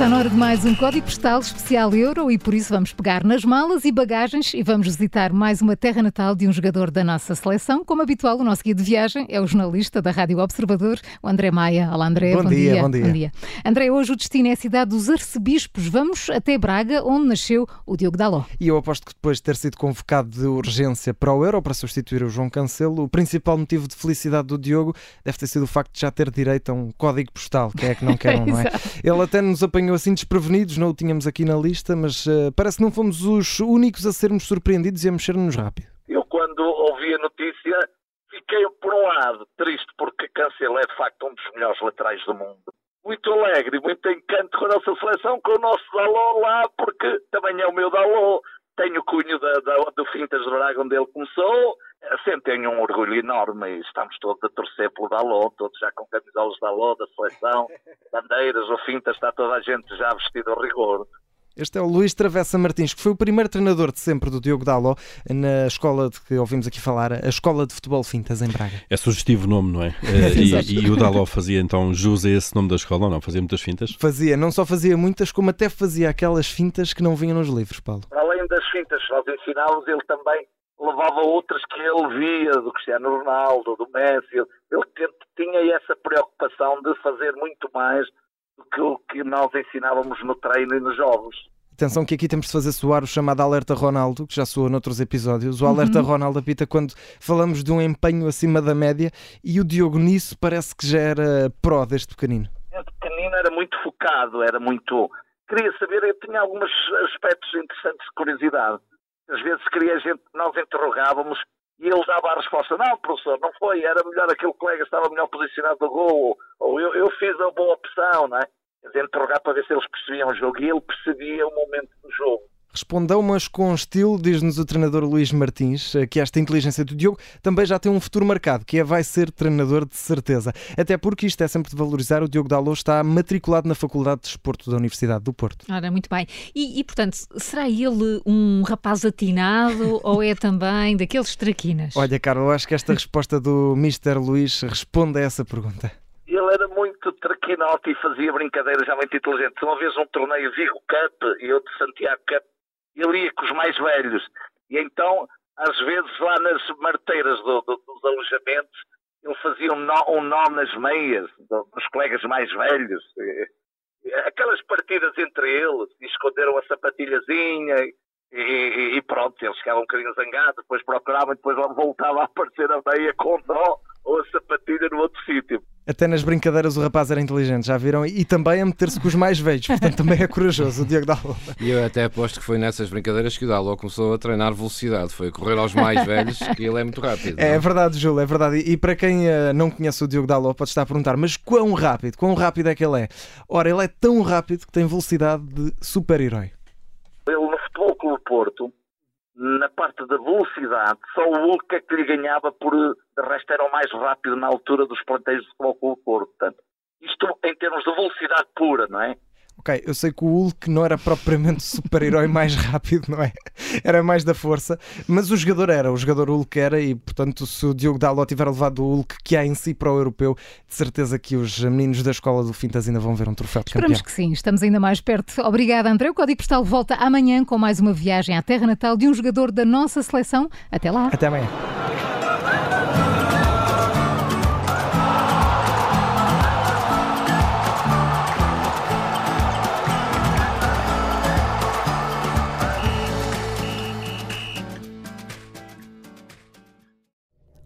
Está na hora de mais um código postal especial Euro e por isso vamos pegar nas malas e bagagens e vamos visitar mais uma terra natal de um jogador da nossa seleção. Como habitual, o nosso guia de viagem é o jornalista da Rádio Observador, o André Maia. Olá, André. Bom, bom dia, dia, bom dia. Bom dia. André, hoje o destino é a cidade dos arcebispos. Vamos até Braga, onde nasceu o Diogo Daló. E eu aposto que depois de ter sido convocado de urgência para o Euro para substituir o João Cancelo, o principal motivo de felicidade do Diogo deve ter sido o facto de já ter direito a um código postal. Quem é que não quer um, não é? Ele até nos apanhou assim desprevenidos, não o tínhamos aqui na lista, mas uh, parece que não fomos os únicos a sermos surpreendidos e a mexer-nos rápido. Eu, quando ouvi a notícia, fiquei, por um lado, triste porque Cancelo é de facto um dos melhores laterais do mundo. Muito alegre, muito encanto com a nossa seleção, com o nosso Daló lá, porque também é o meu Daló. Tenho o cunho da, da, do Fintas Braga, onde ele começou. Sempre tenho um orgulho enorme e estamos todos a torcer pelo Daló, todos já com camisolas da Daló, da seleção, bandeiras, o Fintas, está toda a gente já vestido a rigor. Este é o Luís Travessa Martins, que foi o primeiro treinador de sempre do Diogo Daló na escola de que ouvimos aqui falar, a Escola de Futebol Fintas em Braga. É sugestivo o nome, não é? e, e, o Daló fazia então jus a esse nome da escola ou não? Fazia muitas fintas? Fazia, não só fazia muitas, como até fazia aquelas fintas que não vinham nos livros, Paulo. Além das fintas que nós ensinávamos, ele também levava outras que ele via, do Cristiano Ronaldo, do Messi. Ele tinha essa preocupação de fazer muito mais do que o que nós ensinávamos no treino e nos jogos. Atenção que aqui temos de fazer soar o chamado Alerta Ronaldo, que já soa noutros episódios. O Alerta uhum. Ronaldo apita quando falamos de um empenho acima da média e o Diogo nisso parece que já era pró deste pequenino. Este pequenino era muito focado, era muito... Queria saber, eu tinha alguns aspectos interessantes de curiosidade às vezes queria gente nós interrogávamos e ele dava a resposta: Não, professor, não foi, era melhor aquele colega estava melhor posicionado no gol, ou eu, eu fiz a boa opção, não é? Dizer, interrogar para ver se eles percebiam o jogo e ele percebia o momento do jogo. Respondeu, mas com estilo, diz-nos o treinador Luís Martins, eh, que esta inteligência do Diogo também já tem um futuro marcado, que é vai ser treinador de certeza. Até porque isto é sempre de valorizar, o Diogo Dalot está matriculado na Faculdade de Desporto da Universidade do Porto. Ora, muito bem. E, e portanto, será ele um rapaz atinado ou é também daqueles traquinas? Olha, Carlos, eu acho que esta resposta do Mr. Luís responde a essa pergunta ele era muito traquinote e fazia brincadeiras já muito inteligentes. Uma vez um torneio Vigo Cup e outro Santiago Cup, ele ia com os mais velhos. E então, às vezes, lá nas marteiras do, do, dos alojamentos, ele fazia um nó, um nó nas meias dos colegas mais velhos. Aquelas partidas entre eles, e esconderam a sapatilhazinha e, e, e, pronto, eles ficavam um bocadinho zangados, depois procuravam e depois voltava a aparecer a meia com nó ou a sapatilha no outro sítio. Até nas brincadeiras o rapaz era inteligente, já viram? E também a meter-se com os mais velhos, portanto também é corajoso o Diego Daló. E eu até aposto que foi nessas brincadeiras que o Daló começou a treinar velocidade, foi a correr aos mais velhos, que ele é muito rápido. É, é verdade, Júlio, é verdade. E, para quem uh, não conhece o Diogo Daló, pode estar a perguntar, mas quão rápido, quão rápido é que ele é? Ora, ele é tão rápido que tem velocidade de super-herói. Ele no Futebol Clube Porto na parte da velocidade, só o Hulk é que lhe ganhava por, de resto era o mais rápido na altura dos planteios de Futebol Clube Porto. Portanto, isto em termos de velocidade pura, não é? Ok, eu sei que o Hulk não era propriamente o super-herói mais rápido, não é? Era mais da força, mas o jogador era, o jogador Hulk era, e portanto, se o Diogo Dalot tiver levado o Hulk que há em si para o europeu, de certeza que os meninos da escola do Fintas ainda vão ver um troféu de Esperamos campeão. que sim, estamos ainda mais perto. Obrigada, André. O Código Postal volta amanhã com mais uma viagem à terra natal de um jogador da nossa seleção. Até lá. Até amanhã.